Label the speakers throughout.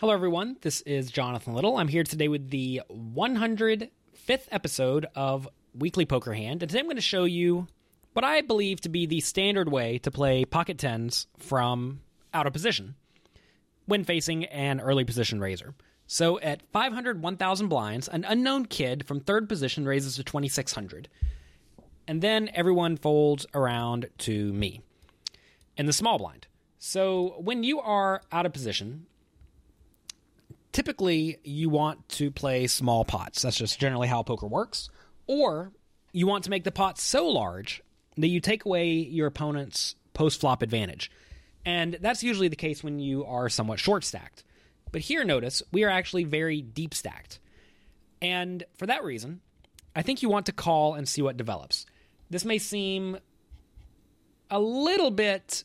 Speaker 1: Hello, everyone. This is Jonathan Little. I'm here today with the 105th episode of Weekly Poker Hand, and today I'm going to show you what I believe to be the standard way to play pocket tens from out of position when facing an early position raiser. So at 500, 1,000 blinds, an unknown kid from third position raises to 2,600. And then everyone folds around to me in the small blind. So when you are out of position, typically you want to play small pots. That's just generally how poker works. Or you want to make the pot so large that you take away your opponent's post flop advantage. And that's usually the case when you are somewhat short stacked. But here, notice, we are actually very deep stacked. And for that reason, I think you want to call and see what develops. This may seem a little bit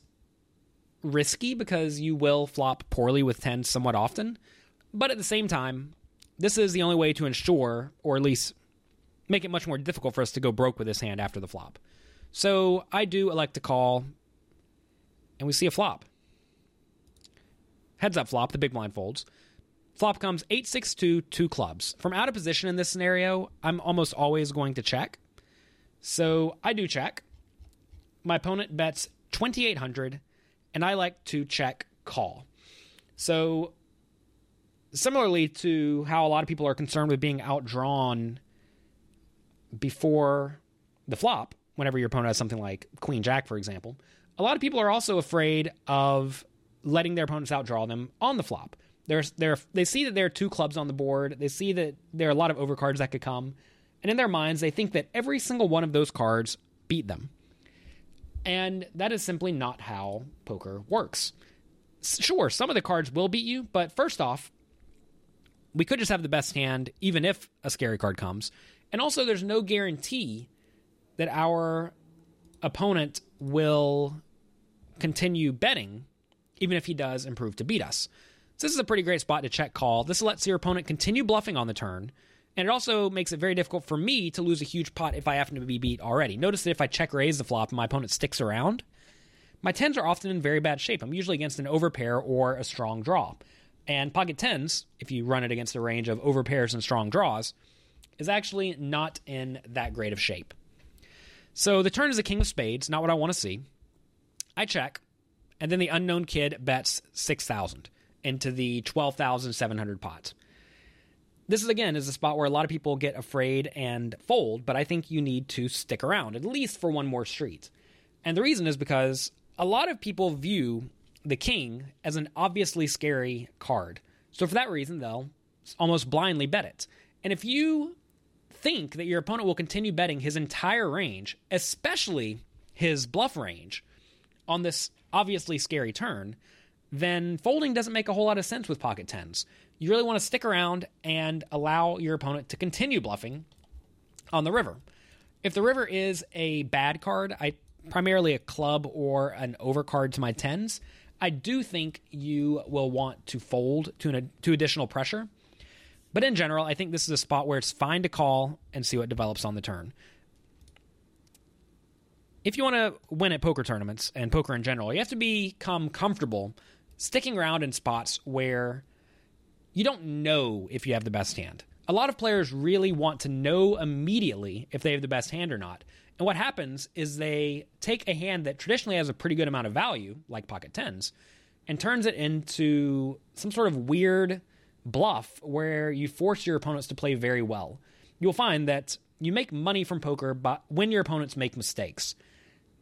Speaker 1: risky because you will flop poorly with 10 somewhat often. But at the same time, this is the only way to ensure, or at least make it much more difficult for us to go broke with this hand after the flop. So I do elect to call, and we see a flop. Heads up flop, the big blind folds. Flop comes 8 6 2, two clubs. From out of position in this scenario, I'm almost always going to check. So I do check. My opponent bets 2,800, and I like to check call. So similarly to how a lot of people are concerned with being outdrawn before the flop, whenever your opponent has something like Queen Jack, for example, a lot of people are also afraid of letting their opponents outdraw them on the flop. They see that there are two clubs on the board. They see that there are a lot of overcards that could come. And in their minds, they think that every single one of those cards beat them. And that is simply not how poker works. Sure, some of the cards will beat you, but first off, we could just have the best hand even if a scary card comes. And also, there's no guarantee that our opponent will continue betting, even if he does improve to beat us. So, this is a pretty great spot to check call. This lets your opponent continue bluffing on the turn. And it also makes it very difficult for me to lose a huge pot if I happen to be beat already. Notice that if I check raise the flop and my opponent sticks around, my tens are often in very bad shape. I'm usually against an overpair or a strong draw. And pocket tens, if you run it against a range of overpairs and strong draws, is actually not in that great of shape. So the turn is a king of spades, not what I want to see. I check, and then the unknown kid bets 6,000 into the 12,700 pot. This is again is a spot where a lot of people get afraid and fold, but I think you need to stick around at least for one more street. And the reason is because a lot of people view the king as an obviously scary card. So for that reason, they'll almost blindly bet it. And if you think that your opponent will continue betting his entire range, especially his bluff range, on this obviously scary turn, then folding doesn't make a whole lot of sense with pocket tens. You really want to stick around and allow your opponent to continue bluffing on the river. If the river is a bad card, I primarily a club or an overcard to my tens, I do think you will want to fold to an, to additional pressure. But in general, I think this is a spot where it's fine to call and see what develops on the turn. If you want to win at poker tournaments and poker in general, you have to become comfortable sticking around in spots where you don't know if you have the best hand. A lot of players really want to know immediately if they have the best hand or not. And what happens is they take a hand that traditionally has a pretty good amount of value, like pocket tens, and turns it into some sort of weird bluff where you force your opponents to play very well. You'll find that you make money from poker but when your opponents make mistakes.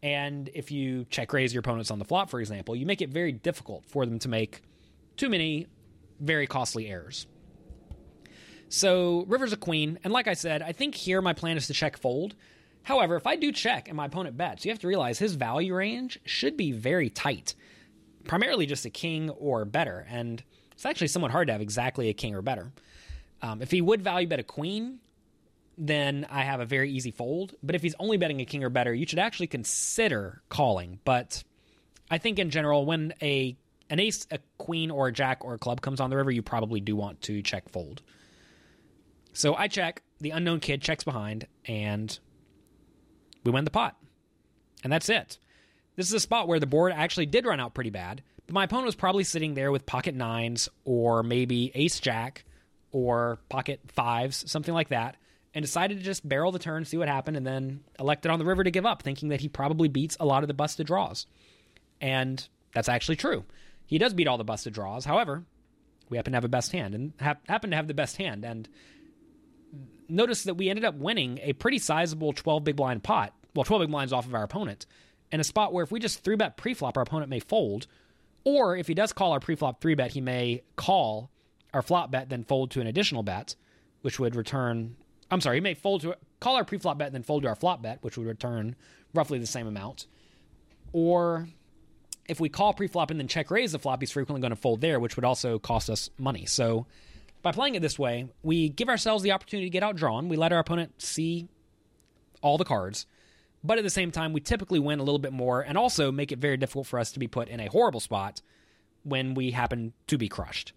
Speaker 1: And if you check raise your opponents on the flop, for example, you make it very difficult for them to make too many very costly errors. So river's a queen, and like I said, I think here my plan is to check fold. However, if I do check and my opponent bets, you have to realize his value range should be very tight. Primarily just a king or better, and it's actually somewhat hard to have exactly a king or better. Um, if he would value bet a queen, then I have a very easy fold. But if he's only betting a king or better, you should actually consider calling. But I think in general, when a an ace, a queen, or a jack or a club comes on the river, you probably do want to check fold. So I check. The unknown kid checks behind, and we win the pot. And that's it. This is a spot where the board actually did run out pretty bad, But my opponent was probably sitting there with pocket nines or maybe ace jack or pocket fives, something like that, and decided to just barrel the turn, see what happened, and then elected on the river to give up, thinking that he probably beats a lot of the busted draws. And that's actually true. He does beat all the busted draws. However, we happen to have a best hand and ha- happen to have the best hand. And notice that we ended up winning a pretty sizable 12 big blind pot, well, 12 big blinds off of our opponent, in a spot where if we just three bet pre-flop, our opponent may fold, or if he does call our pre-flop three bet, he may call our flop bet, then fold to an additional bet, which would return. I'm sorry, he may fold to call our pre-flop bet, then fold to our flop bet, which would return roughly the same amount. Or if we call pre-flop and then check raise the flop, he's frequently going to fold there, which would also cost us money. So by playing it this way, we give ourselves the opportunity to get outdrawn. We let our opponent see all the cards, but at the same time, we typically win a little bit more and also make it very difficult for us to be put in a horrible spot when we happen to be crushed.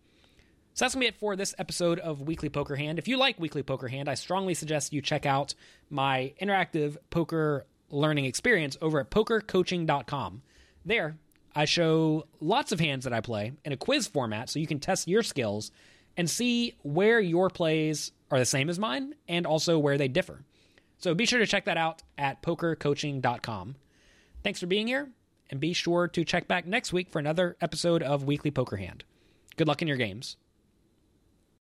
Speaker 1: So that's going to be it for this episode of Weekly Poker Hand. If you like Weekly Poker Hand, I strongly suggest you check out my interactive poker learning experience over at pokercoaching.com. There, I show lots of hands that I play in a quiz format so you can test your skills and see where your plays are the same as mine and also where they differ. So be sure to check that out at pokercoaching.com. Thanks for being here, and be sure to check back next week for another episode of Weekly Poker Hand. Good luck in your games.